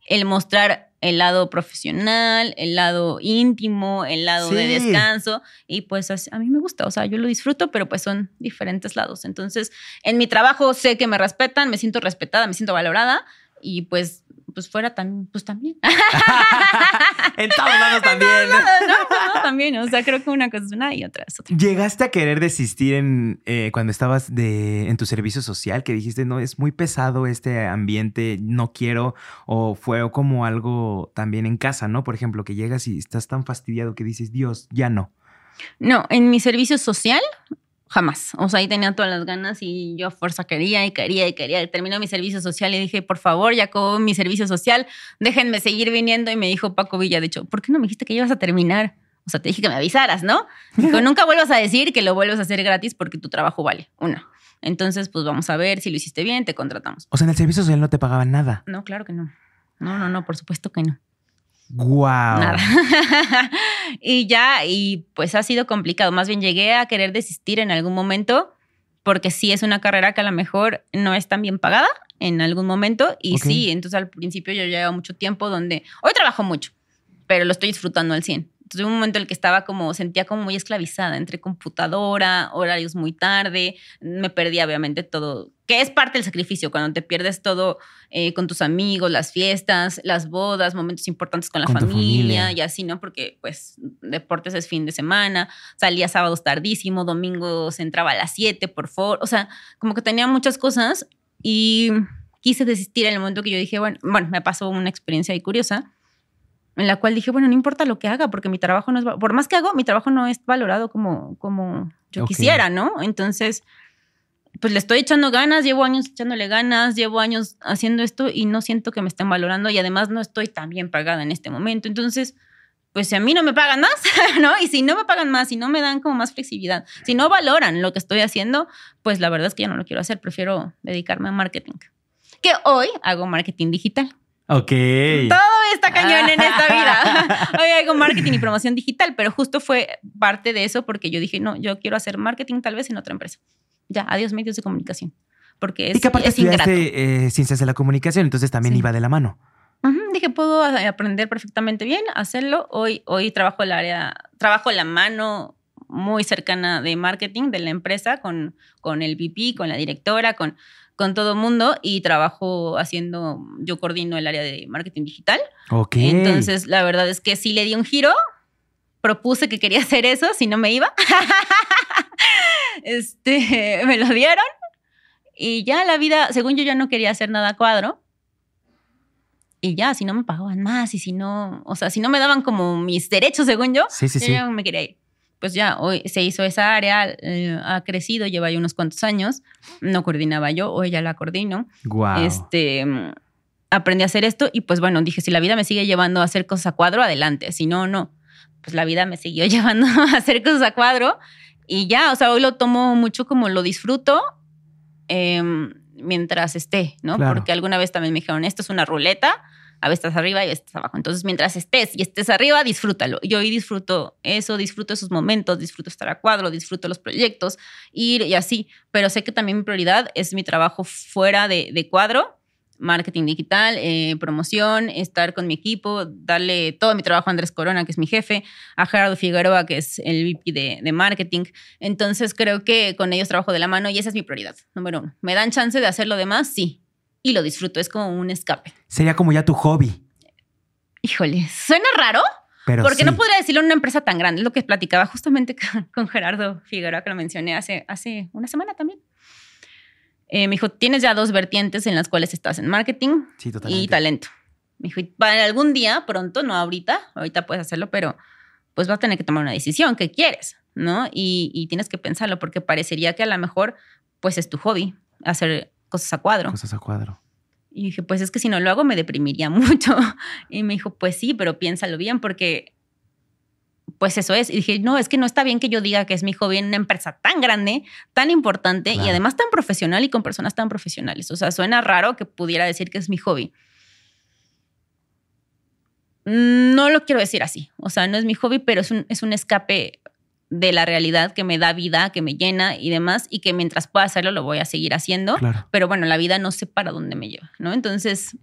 el mostrar el lado profesional, el lado íntimo, el lado de descanso. Y pues a mí me gusta, o sea, yo lo disfruto, pero pues son diferentes lados. Entonces, en mi trabajo sé que me respetan, me siento respetada, me siento valorada y pues pues fuera también, pues también. en todos lados también. no, no, también. O sea, creo que una cosa es una y otra es otra. ¿Llegaste a querer desistir en, eh, cuando estabas de, en tu servicio social? Que dijiste, no, es muy pesado este ambiente, no quiero. O fue como algo también en casa, ¿no? Por ejemplo, que llegas y estás tan fastidiado que dices, Dios, ya no. No, en mi servicio social jamás. O sea, ahí tenía todas las ganas y yo a fuerza quería y quería y quería. Terminó mi servicio social y dije, por favor, ya acabó mi servicio social, déjenme seguir viniendo. Y me dijo Paco Villa, de hecho, ¿por qué no me dijiste que ibas a terminar? O sea, te dije que me avisaras, ¿no? Dijo, nunca vuelvas a decir que lo vuelvas a hacer gratis porque tu trabajo vale. Uno. Entonces, pues vamos a ver si lo hiciste bien, te contratamos. O sea, en el servicio social no te pagaban nada. No, claro que no. No, no, no, por supuesto que no. Wow. Nada. y ya, y pues ha sido complicado. Más bien llegué a querer desistir en algún momento, porque sí es una carrera que a lo mejor no es tan bien pagada en algún momento. Y sí, entonces al principio yo llevo mucho tiempo donde hoy trabajo mucho, pero lo estoy disfrutando al 100. Entonces, un momento en el que estaba como, sentía como muy esclavizada entre computadora, horarios muy tarde, me perdía obviamente todo, que es parte del sacrificio, cuando te pierdes todo eh, con tus amigos, las fiestas, las bodas, momentos importantes con la familia, y así, ¿no? Porque pues deportes es fin de semana, salía sábados tardísimo, domingos entraba a las 7 por favor, o sea, como que tenía muchas cosas y quise desistir en el momento que yo dije, bueno, bueno, me pasó una experiencia ahí curiosa en la cual dije, bueno, no importa lo que haga, porque mi trabajo no es, por más que hago, mi trabajo no es valorado como, como yo quisiera, ¿no? Entonces, pues le estoy echando ganas, llevo años echándole ganas, llevo años haciendo esto y no siento que me estén valorando y además no estoy tan bien pagada en este momento. Entonces, pues si a mí no me pagan más, ¿no? Y si no me pagan más, si no me dan como más flexibilidad, si no valoran lo que estoy haciendo, pues la verdad es que ya no lo quiero hacer, prefiero dedicarme a marketing. Que hoy hago marketing digital. Ok. Todo está cañón en esta vida. Hoy hago marketing y promoción digital, pero justo fue parte de eso porque yo dije, no, yo quiero hacer marketing tal vez en otra empresa. Ya, adiós medios de comunicación. Porque es, y que aparte es estudiaste eh, ciencias de la comunicación, entonces también iba de la mano. Dije, puedo aprender perfectamente bien, hacerlo. Hoy, hoy trabajo el área, trabajo la mano muy cercana de marketing de la empresa con, con el VP, con la directora, con con todo mundo y trabajo haciendo, yo coordino el área de marketing digital. Ok. Entonces, la verdad es que sí le di un giro, propuse que quería hacer eso, si no me iba. este, me lo dieron y ya la vida, según yo ya no quería hacer nada cuadro. Y ya, si no me pagaban más y si no, o sea, si no me daban como mis derechos, según yo, sí, sí, yo me quería ir pues ya hoy se hizo esa área, eh, ha crecido, lleva ya unos cuantos años, no coordinaba yo, hoy ya la coordino. Este, aprendí a hacer esto y pues bueno, dije, si la vida me sigue llevando a hacer cosas a cuadro, adelante, si no, no. Pues la vida me siguió llevando a hacer cosas a cuadro y ya, o sea, hoy lo tomo mucho como lo disfruto em, mientras esté, ¿no? Porque alguna vez también me dijeron, esto es una ruleta, a veces estás arriba y a veces estás abajo. Entonces, mientras estés y estés arriba, disfrútalo. Yo hoy disfruto eso, disfruto esos momentos, disfruto estar a cuadro, disfruto los proyectos, ir y así. Pero sé que también mi prioridad es mi trabajo fuera de, cuadro, marketing digital, eh, promoción, estar con mi equipo, darle todo mi trabajo a Andrés Corona, que es mi jefe, a Gerardo Figueroa, que es el VP de, de, marketing. Entonces creo que con ellos trabajo de la mano y esa es mi prioridad, número uno. ¿Me dan chance de hacer lo demás? Sí y lo disfruto, es como un escape. Sería como ya tu hobby. Híjole, suena raro. Pero porque no podría decirlo en una empresa tan grande. Es lo que platicaba justamente con, Gerardo Figueroa, que lo mencioné hace, hace una semana también. Eh, me dijo, tienes ya dos vertientes en las cuales estás en marketing y talento. Me dijo, para algún día, pronto, no ahorita, ahorita puedes hacerlo, pero pues vas a tener que tomar una decisión, ¿qué quieres? ¿No? Y, y tienes que pensarlo porque parecería que a lo mejor pues es tu hobby, hacer cosas a cuadro. Cosas a cuadro. Y dije, pues es que si no lo hago me deprimiría mucho. Y me dijo, pues sí, pero piénsalo bien porque pues eso es. Y dije, no, es que no está bien que yo diga que es mi hobby en una empresa tan grande, tan importante y además tan profesional y con personas tan profesionales. O sea, suena raro que pudiera decir que es mi hobby. No lo quiero decir así. O sea, no es mi hobby, pero es un, es un escape de la realidad que me da vida, que me llena y demás, y que mientras pueda hacerlo lo voy a seguir haciendo. Pero bueno, la vida no sé para dónde me lleva, ¿no? Entonces,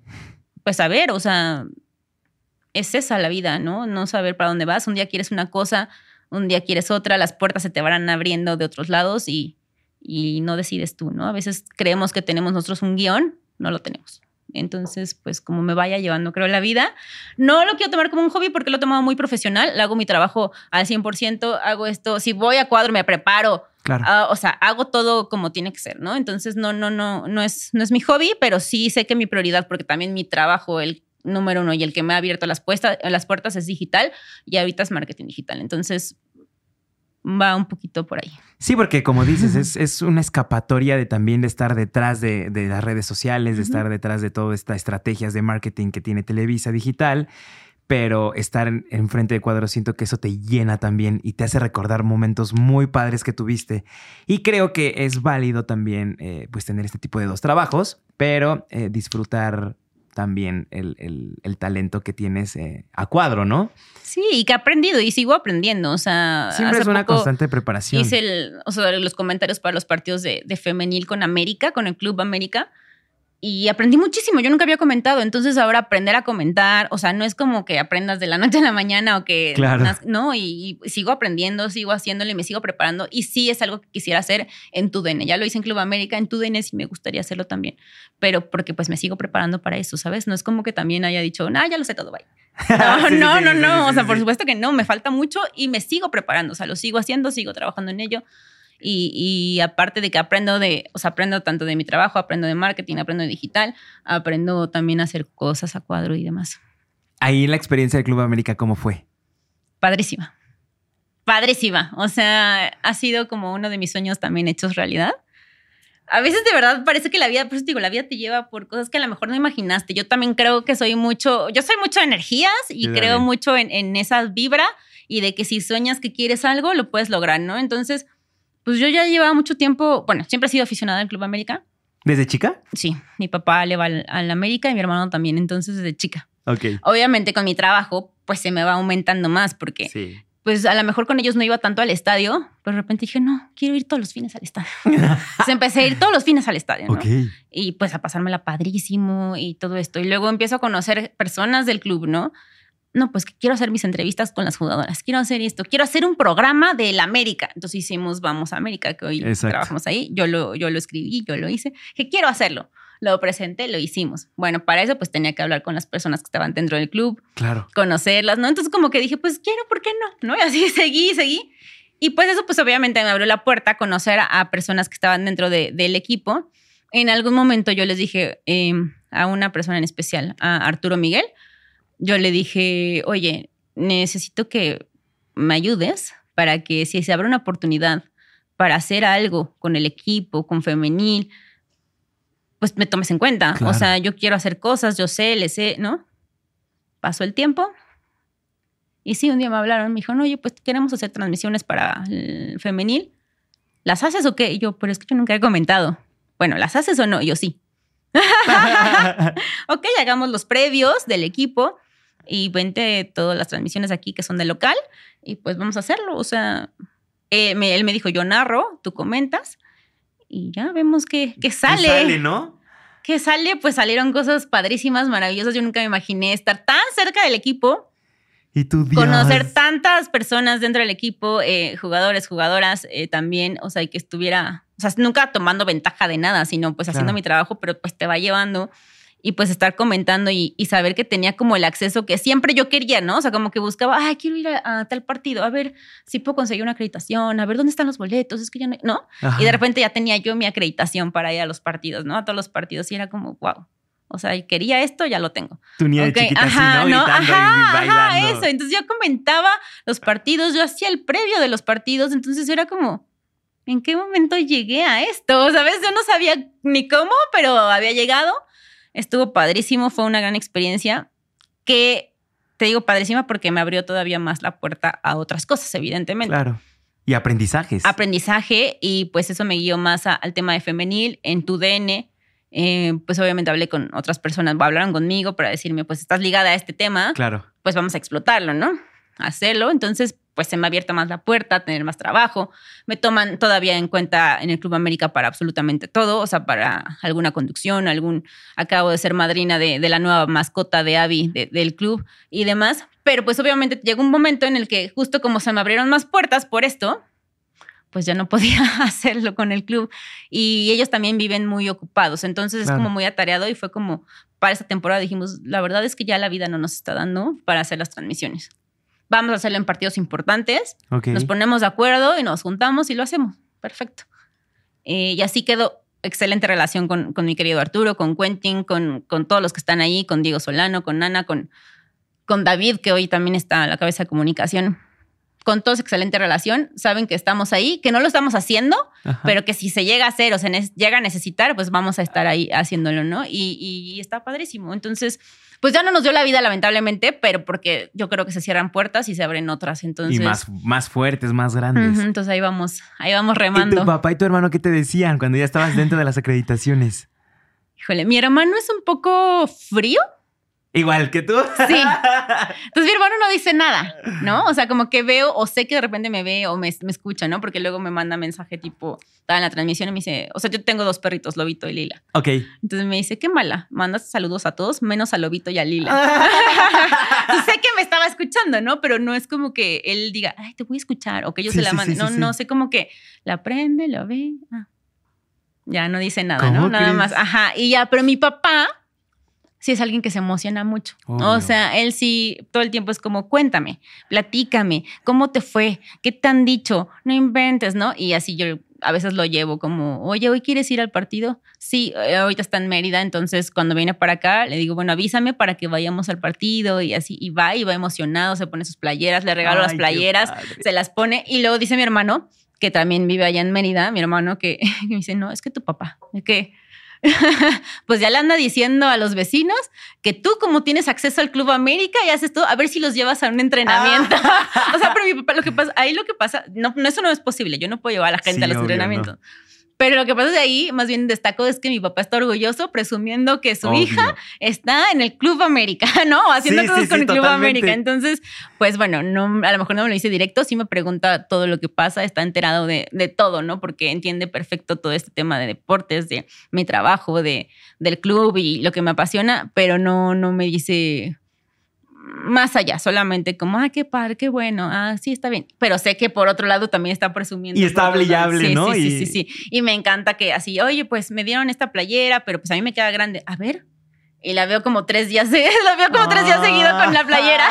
pues a ver, o sea, es esa la vida, ¿no? No saber para dónde vas. Un día quieres una cosa, un día quieres otra, las puertas se te van abriendo de otros lados y, y no decides tú, ¿no? A veces creemos que tenemos nosotros un guion, no lo tenemos. Entonces, pues como me vaya llevando, creo, la vida. No lo quiero tomar como un hobby porque lo he tomado muy profesional. Hago mi trabajo al 100%, hago esto. Si voy a cuadro, me preparo. Claro. Ah, o sea, hago todo como tiene que ser, ¿no? Entonces, no, no, no, no es, no es mi hobby, pero sí sé que mi prioridad, porque también mi trabajo, el número uno y el que me ha abierto las, las puertas es digital y ahorita es marketing digital. Entonces, va un poquito por ahí. Sí, porque como dices, es, una escapatoria de también de estar detrás de, las redes sociales, de estar detrás de todas estas estrategias de marketing que tiene Televisa Digital, pero estar enfrente de cuadros siento que eso te llena también y te hace recordar momentos muy padres que tuviste. Y creo que es válido también eh, pues tener este tipo de dos trabajos, pero eh, disfrutar también el, talento que tienes eh, a cuadro, ¿no? Sí, y que he aprendido y sigo aprendiendo. O sea, siempre es una constante preparación. Hice el, o sea, los comentarios para los partidos de, de femenil con América, con el Club América y aprendí muchísimo. Yo nunca había comentado, entonces ahora aprender a comentar, o sea, no es como que aprendas de la noche a la mañana o que claro. no, y, sigo aprendiendo, sigo haciéndolo y me sigo preparando y sí es algo que quisiera hacer en TUDN. Ya lo hice en Club América, en TUDN sí me gustaría hacerlo también, pero porque pues me sigo preparando para eso, ¿sabes? No es como que también haya dicho, "Ah, ya lo sé todo, bye." No, no, no, no, o sea, por supuesto que no, me falta mucho y me sigo preparando, o sea, lo sigo haciendo, sigo trabajando en ello. Y, aparte de que aprendo de, o sea, aprendo tanto de mi trabajo, aprendo de marketing, aprendo de digital, aprendo también a hacer cosas a cuadro y demás. Ahí la experiencia del Club América, ¿cómo fue? Padrísima. Padrísima. O sea, ha sido como uno de mis sueños también hechos realidad. A veces de verdad parece que la vida, por eso digo, la vida te lleva por cosas que a lo mejor no imaginaste. Yo también creo que soy mucho, yo soy mucho de energías y creo mucho en, en esa vibra y de que si sueñas que quieres algo, lo puedes lograr, ¿no? Entonces, pues yo ya llevaba mucho tiempo, bueno, siempre he sido aficionada al Club América. ¿Desde chica? Sí, mi papá le va al, América y mi hermano también, entonces desde chica. Ok. Obviamente con mi trabajo, pues se me va aumentando más porque, sí. pues a lo mejor con ellos no iba tanto al estadio, pero de repente dije, no, quiero ir todos los fines al estadio. Entonces empecé a ir todos los fines al estadio, ¿no? Y pues a pasármela padrísimo y todo esto. Y luego empiezo a conocer personas del club, ¿no? No, pues que quiero hacer mis entrevistas con las jugadoras, quiero hacer esto, quiero hacer un programa del América. Entonces hicimos Vamos a América, que hoy trabajamos ahí. Yo lo, yo lo escribí, yo lo hice, que quiero hacerlo. Lo presenté, lo hicimos. Bueno, para eso pues tenía que hablar con las personas que estaban dentro del club, claro. conocerlas, ¿no? Entonces como que dije, pues quiero, ¿por qué no? ¿No? Y así seguí, seguí. Y pues eso pues obviamente me abrió la puerta a conocer a, personas que estaban dentro del equipo. En algún momento yo les dije em, a una persona en especial, a Arturo Miguel, yo le dije, oye, necesito que me ayudes para que si se abre una oportunidad para hacer algo con el equipo, con femenil, pues me tomes en cuenta. O sea, yo quiero hacer cosas, yo sé, le sé, ¿no? Pasó el tiempo. Y sí, un día me hablaron, me dijo, oye, pues queremos hacer transmisiones para el femenil. ¿Las haces o qué? Y yo, pero es que yo nunca he comentado. Bueno, ¿las haces o no? Y yo sí. ok, hagamos los previos del equipo y vente todas las transmisiones aquí que son de local y pues vamos a hacerlo. O sea, eh, él me dijo, yo narro, tú comentas y ya vemos qué, sale. ¿Qué sale, ¿no? ¿Qué sale? Pues salieron cosas padrísimas, maravillosas. Yo nunca me imaginé estar tan cerca del equipo. Y tú, Conocer tantas personas dentro del equipo, eh, jugadores, jugadoras eh, también, o sea, y que estuviera, o sea, nunca tomando ventaja de nada, sino pues haciendo mi trabajo, pero pues te va llevando y pues estar comentando y, saber que tenía como el acceso que siempre yo quería, ¿no? O sea, como que buscaba, ay, quiero ir a, tal partido, a ver si puedo conseguir una acreditación, a ver dónde están los boletos, es que ya no, ¿no? Y de repente ya tenía yo mi acreditación para ir a los partidos, ¿no? A todos los partidos y era como, wow. O sea, quería esto, ya lo tengo. Tu niña okay. chiquita ajá, ¿no? ajá, ajá, eso. Entonces yo comentaba los partidos, yo hacía el previo de los partidos, entonces era como, ¿en qué momento llegué a esto? ¿Sabes? Yo no sabía ni cómo, pero había llegado Estuvo padrísimo, fue una gran experiencia que te digo padrísima porque me abrió todavía más la puerta a otras cosas, evidentemente. Claro. Y aprendizajes. Aprendizaje y pues eso me guió más al tema de femenil en tu DN. Eh, pues obviamente hablé con otras personas, hablaron conmigo para decirme, pues estás ligada a este tema. Claro. Pues vamos a explotarlo, ¿no? Hacerlo. Entonces, pues se me ha abierto más la puerta tener más trabajo. Me toman todavía en cuenta en el Club América para absolutamente todo, o sea, para alguna conducción, algún, acabo de ser madrina de, la nueva mascota de Avi del club y demás. Pero pues obviamente llegó un momento en el que justo como se me abrieron más puertas por esto, pues ya no podía hacerlo con el club. Y ellos también viven muy ocupados, entonces es como muy atareado y fue como, para esta temporada dijimos, la verdad es que ya la vida no nos está dando para hacer las transmisiones. Vamos a hacerlo en partidos importantes, nos ponemos de acuerdo y nos juntamos y lo hacemos. Perfecto. Eh, y así quedó excelente relación con, con, mi querido Arturo, con Quentin, con, con todos los que están ahí, con Diego Solano, con Ana, con, con David, que hoy también está a la cabeza de comunicación con todos excelente relación, saben que estamos ahí, que no lo estamos haciendo, pero que si se llega a hacer o se llega a necesitar, pues vamos a estar ahí haciéndolo, ¿no? Y, está padrísimo. Entonces, pues ya no nos dio la vida, lamentablemente, pero porque yo creo que se cierran puertas y se abren otras. Entonces, y más, más fuertes, más grandes. entonces ahí vamos, ahí vamos remando. ¿Y tu papá y tu hermano qué te decían cuando ya estabas dentro de las acreditaciones? Híjole, mi hermano es un poco frío. Igual que tú. Sí. Entonces mi hermano no dice nada, ¿no? O sea, como que veo o sé que de repente me ve o me, escucha, ¿no? Porque luego me manda mensaje tipo, estaba en la transmisión y me dice, o sea, yo tengo dos perritos, Lobito y Lila. Ok. Entonces me dice, qué mala, mandas saludos a todos, menos a Lobito y a Lila. sé que me estaba escuchando, ¿no? Pero no es como que él diga, ay, te voy a escuchar o que yo se la mande. no, no, sé como que la prende, la ve. Ah. Ya no dice nada, ¿no? Nada más. Ajá. Y ya, pero mi papá sí es alguien que se emociona mucho. O sea, él sí todo el tiempo es como, cuéntame, platícame, ¿cómo te fue? ¿Qué te han dicho? No inventes, ¿no? Y así yo a veces lo llevo como, oye, ¿hoy quieres ir al partido? Sí, eh, ahorita está en Mérida, entonces cuando viene para acá le digo, bueno, avísame para que vayamos al partido y así, y va y va emocionado, se pone sus playeras, le regalo las playeras, se las pone y luego dice mi hermano, que también vive allá en Mérida, mi hermano que, que me dice, no, es que tu papá, es que pues ya le anda diciendo a los vecinos que tú como tienes acceso al Club América y haces todo, a ver si los llevas a un entrenamiento. o sea, pero mi papá, lo que pasa, ahí lo que pasa, no, eso no es posible, yo no puedo llevar a la gente a los entrenamientos. Pero lo que pasa de ahí, más bien destaco, es que mi papá está orgulloso presumiendo que su hija está en el Club América, ¿no? Haciendo cosas con el Club América. Entonces, pues bueno, no, a lo mejor no me lo dice directo, sí me pregunta todo lo que pasa, está enterado de, de todo, ¿no? Porque entiende perfecto todo este tema de deportes, de mi trabajo, de, del club y lo que me apasiona, pero no, no me dice más allá, solamente como, ah, qué padre, qué bueno, ah, sí, está bien. Pero sé que por otro lado también está presumiendo. Y está hable ¿no? Sí, sí, sí, sí. Y me encanta que así, oye, pues me dieron esta playera, pero pues a mí me queda grande. A ver. Y la veo como tres días, la veo como tres días seguido con la playera.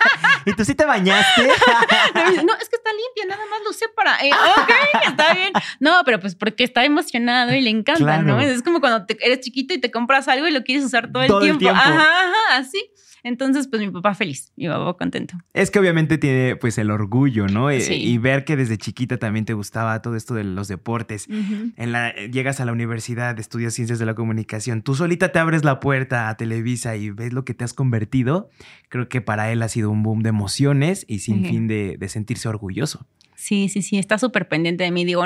¿Y tú sí te bañaste? no, es que está limpia, nada más lo sé para. Eh, ok, está bien. No, pero pues porque está emocionado y le encanta, ¿no? Es como cuando eres chiquito y te compras algo y lo quieres usar todo el tiempo. El tiempo. Ajá, ajá, así. Entonces, pues mi papá feliz, mi papá contento. Es que obviamente tiene pues el orgullo, ¿no? Eh, y ver que desde chiquita también te gustaba todo esto de los deportes. en la, llegas a la universidad, estudias ciencias de la comunicación, tú solita te abres la puerta a Televisa y ves lo que te has convertido. Creo que para él ha sido un boom de emociones y sin fin de, de sentirse orgulloso. Sí, sí, sí, está súper pendiente de mí. Digo,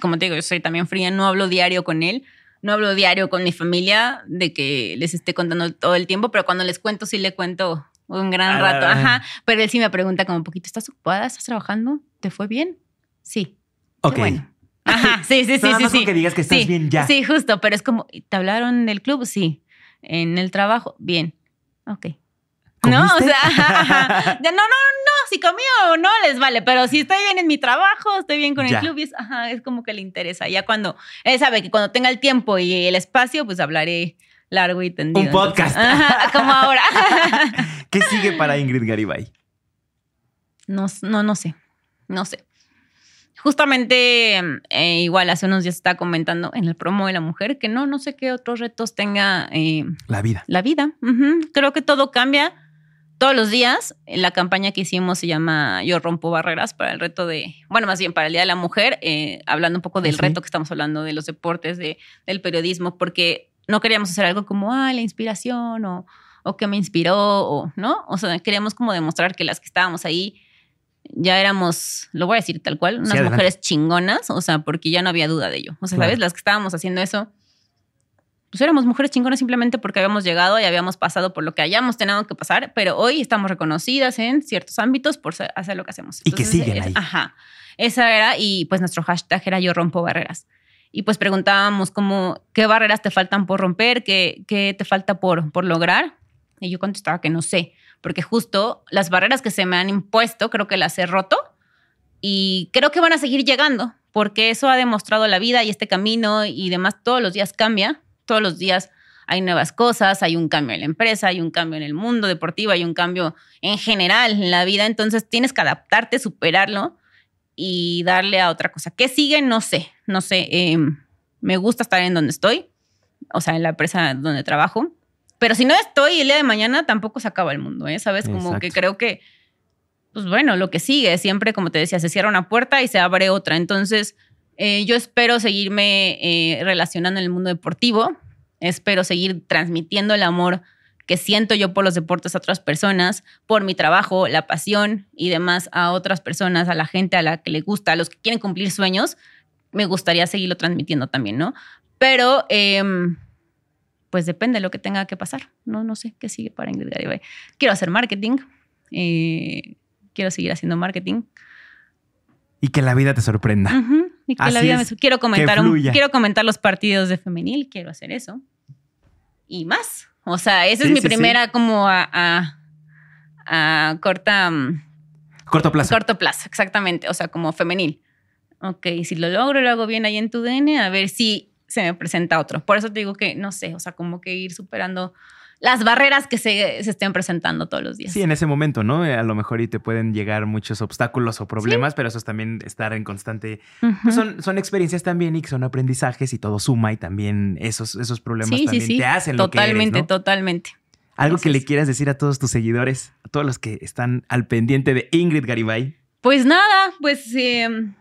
como te digo, yo soy también fría, no hablo diario con él, no hablo diario con mi familia de que les esté contando todo el tiempo, pero cuando les cuento, sí le cuento un gran rato. Ajá. Pero él sí me pregunta como un poquito, ¿estás ocupada? ¿Estás trabajando? ¿Te fue bien? Sí. Ok. bueno. Ajá, sí, sí, sí, sí. sí. que digas que estás bien ya. Sí, justo, pero es como, ¿te hablaron del club? Sí. ¿En el trabajo? Bien. Ok. ¿No? O sea, ajá, no, no, no, si comí o no les vale, pero si estoy bien en mi trabajo, estoy bien con el club, es, ajá, es como que le interesa. Ya cuando, él sabe que cuando tenga el tiempo y el espacio, pues hablaré largo y tendido. Un podcast. como ahora. ¿Qué sigue para Ingrid Garibay? No, no, no sé, no sé. Justamente, eh, igual hace unos días estaba comentando en el promo de la mujer que no, no sé qué otros retos tenga. Eh, la vida. La vida. Creo que todo cambia todos los días. La campaña que hicimos se llama Yo rompo barreras para el reto de, bueno, más bien para el Día de la Mujer, eh, hablando un poco del reto que estamos hablando de los deportes, de, del periodismo, porque no queríamos hacer algo como, ah, la inspiración o, o que me inspiró, o, ¿no? O sea, queríamos como demostrar que las que estábamos ahí ya éramos, lo voy a decir tal cual, unas mujeres chingonas, o sea, porque ya no había duda de ello. O sea, ¿sabes? Las que estábamos haciendo eso pues éramos mujeres chingonas simplemente porque habíamos llegado y habíamos pasado por lo que hayamos tenido que pasar, pero hoy estamos reconocidas en ciertos ámbitos por hacer lo que hacemos. y que siguen ahí. Ajá. Esa era, y pues nuestro hashtag era yo rompo barreras. Y pues preguntábamos como, ¿qué barreras te faltan por romper? ¿Qué, qué te falta por, por lograr? Y yo contestaba que no sé, porque justo las barreras que se me han impuesto, creo que las he roto y creo que van a seguir llegando, porque eso ha demostrado la vida y este camino y demás todos los días cambia, todos los días hay nuevas cosas, hay un cambio en la empresa, hay un cambio en el mundo deportivo, hay un cambio en general en la vida, entonces tienes que adaptarte, superarlo y darle a otra cosa. ¿Qué sigue? No sé, no sé. Em, me gusta estar en donde estoy, o sea, en la empresa donde trabajo, pero si no estoy el día de mañana tampoco se acaba el mundo, ¿eh? ¿Sabes? Como que creo que, pues bueno, lo que sigue, siempre, como te decía, se cierra una puerta y se abre otra. Entonces, eh, yo espero seguirme eh, relacionando en el mundo deportivo Espero seguir transmitiendo el amor que siento yo por los deportes a otras personas, por mi trabajo, la pasión y demás a otras personas, a la gente a la que le gusta, a los que quieren cumplir sueños, me gustaría seguirlo transmitiendo también, ¿no? Pero, em, pues depende de lo que tenga que pasar. No, no sé qué sigue para Ingrid Garibay. Quiero hacer marketing, eh, quiero seguir haciendo marketing. Y que la vida te sorprenda. Y que la vida me... quiero comentar quiero comentar los partidos de femenil, quiero hacer eso y más. O sea, esa es mi primera como a, a, corta... Mm, corto plazo. Corto plazo, exactamente. O sea, como femenil. Ok, si lo logro, lo hago bien ahí en tu DN, a ver si se me presenta otro. Por eso te digo que, no sé, o sea, como que ir superando las barreras que se, estén presentando todos los días. Sí, en ese momento, ¿no? Eh, a lo mejor y te pueden llegar muchos obstáculos o problemas, pero eso es también estar en constante... Pues son, son experiencias también y son aprendizajes y todo suma y también esos, esos problemas también te hacen lo que Totalmente, totalmente. Algo que le quieras decir a todos tus seguidores, a todos los que están al pendiente de Ingrid Garibay. Pues nada, pues em,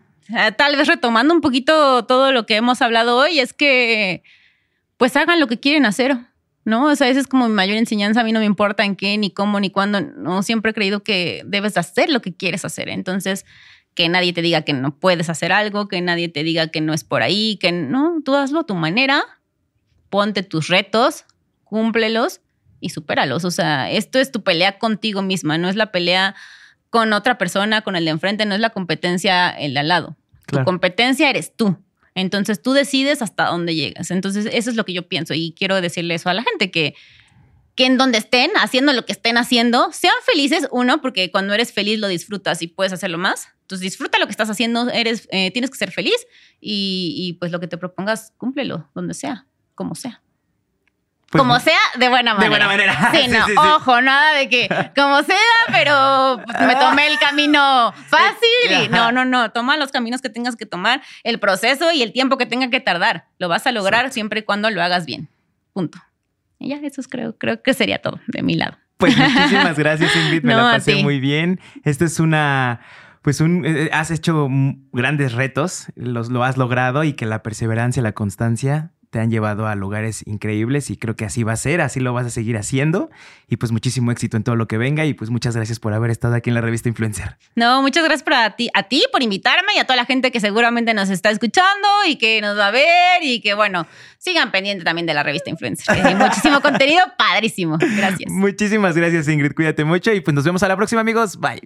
tal vez retomando un poquito todo lo que hemos hablado hoy, es que pues hagan lo que quieren hacer ¿no? O sea, esa es como mi mayor enseñanza. A mí no me importa en qué, ni cómo, ni cuándo. No, siempre he creído que debes hacer lo que quieres hacer. Entonces, que nadie te diga que no puedes hacer algo, que nadie te diga que no es por ahí, que no, tú hazlo a tu manera, ponte tus retos, cúmplelos y supéralos. O sea, esto es tu pelea contigo misma, no es la pelea con otra persona, con el de enfrente, no es la competencia el de al lado. Tu competencia eres tú. Entonces tú decides hasta dónde llegas. Entonces eso es lo que yo pienso y quiero decirle eso a la gente, que, que en donde estén, haciendo lo que estén haciendo, sean felices, uno, porque cuando eres feliz lo disfrutas y puedes hacerlo más. Entonces disfruta lo que estás haciendo, eres, eh, tienes que ser feliz y, y pues lo que te propongas, cúmplelo, donde sea, como sea. Pues como sea, de buena manera. De buena manera. Sí, no, ojo, nada de que como sea, pero me tomé el camino fácil. Y no, no, no. Toma los caminos que tengas que tomar, el proceso y el tiempo que tenga que tardar. Lo vas a lograr siempre y cuando lo hagas bien. Punto. Y ya, eso es, creo, creo que sería todo de mi lado. Pues muchísimas gracias, Ingrid. Me la pasé muy bien. Esto es una pues un, eh, has hecho grandes retos, los, lo has logrado y que la perseverancia, la constancia te han llevado a lugares increíbles y creo que así va a ser, así lo vas a seguir haciendo y pues muchísimo éxito en todo lo que venga y pues muchas gracias por haber estado aquí en la revista Influencer. No, muchas gracias para ti, a ti por invitarme y a toda la gente que seguramente nos está escuchando y que nos va a ver y que bueno, sigan pendiente también de la revista Influencer. Hay muchísimo contenido padrísimo. Gracias. Muchísimas gracias Ingrid, cuídate mucho y pues nos vemos a la próxima amigos. Bye.